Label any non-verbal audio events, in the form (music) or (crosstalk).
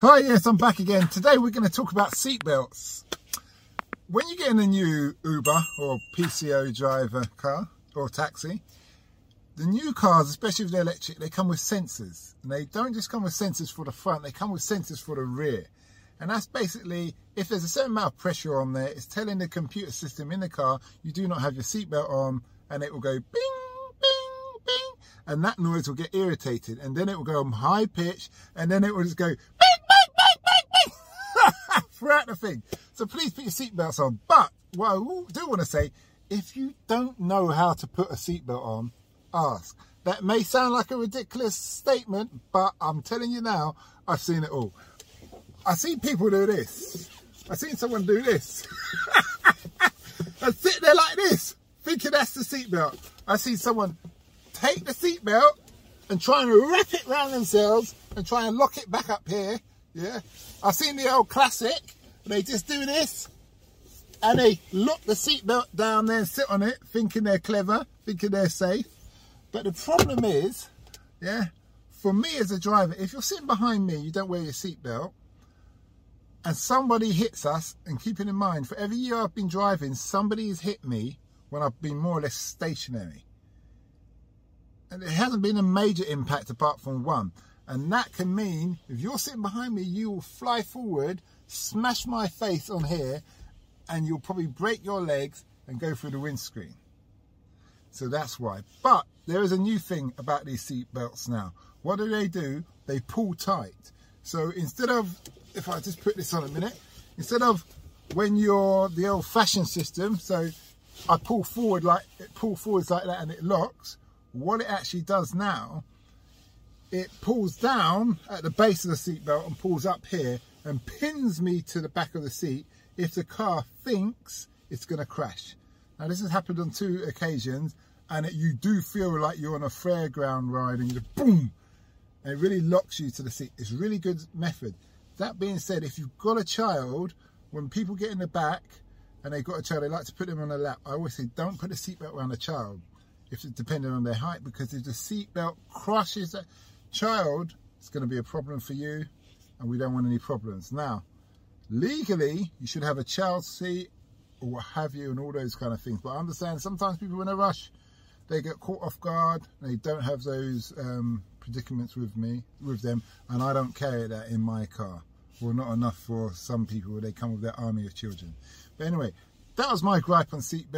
Hi, yes, I'm back again. Today we're going to talk about seatbelts. When you get in a new Uber or PCO driver car or taxi, the new cars, especially if they're electric, they come with sensors. And they don't just come with sensors for the front, they come with sensors for the rear. And that's basically, if there's a certain amount of pressure on there, it's telling the computer system in the car, you do not have your seatbelt on, and it will go bing, bing, bing, and that noise will get irritated. And then it will go on high pitch, and then it will just go throughout the thing. So please put your seatbelts on. But what I do want to say, if you don't know how to put a seatbelt on, ask. That may sound like a ridiculous statement, but I'm telling you now, I've seen it all. I've seen people do this. I've seen someone do this. (laughs) and sit there like this, thinking that's the seatbelt. I've seen someone take the seatbelt and try and wrap it around themselves and try and lock it back up here yeah, I've seen the old classic. They just do this and they lock the seatbelt down there and sit on it, thinking they're clever, thinking they're safe. But the problem is, yeah, for me as a driver, if you're sitting behind me, you don't wear your seatbelt, and somebody hits us, and keeping in mind, for every year I've been driving, somebody has hit me when I've been more or less stationary. And it hasn't been a major impact apart from one. And that can mean if you're sitting behind me, you will fly forward, smash my face on here, and you'll probably break your legs and go through the windscreen. So that's why. But there is a new thing about these seat belts now. What do they do? They pull tight. So instead of, if I just put this on a minute, instead of when you're the old fashioned system, so I pull forward like, it pull forwards like that and it locks, what it actually does now it pulls down at the base of the seatbelt and pulls up here and pins me to the back of the seat if the car thinks it's going to crash. Now this has happened on two occasions and it, you do feel like you're on a fairground ride and you boom and it really locks you to the seat. It's really good method. That being said, if you've got a child, when people get in the back and they've got a child, they like to put them on the lap. I always say, don't put a seatbelt around a child if it's depending on their height because if the seatbelt crushes child, it's going to be a problem for you and we don't want any problems. Now, legally, you should have a child seat or what have you and all those kind of things. But I understand sometimes people in a rush, they get caught off guard. They don't have those um, predicaments with me, with them, and I don't carry that in my car. Well, not enough for some people. They come with their army of children. But anyway, that was my gripe on seatbelt.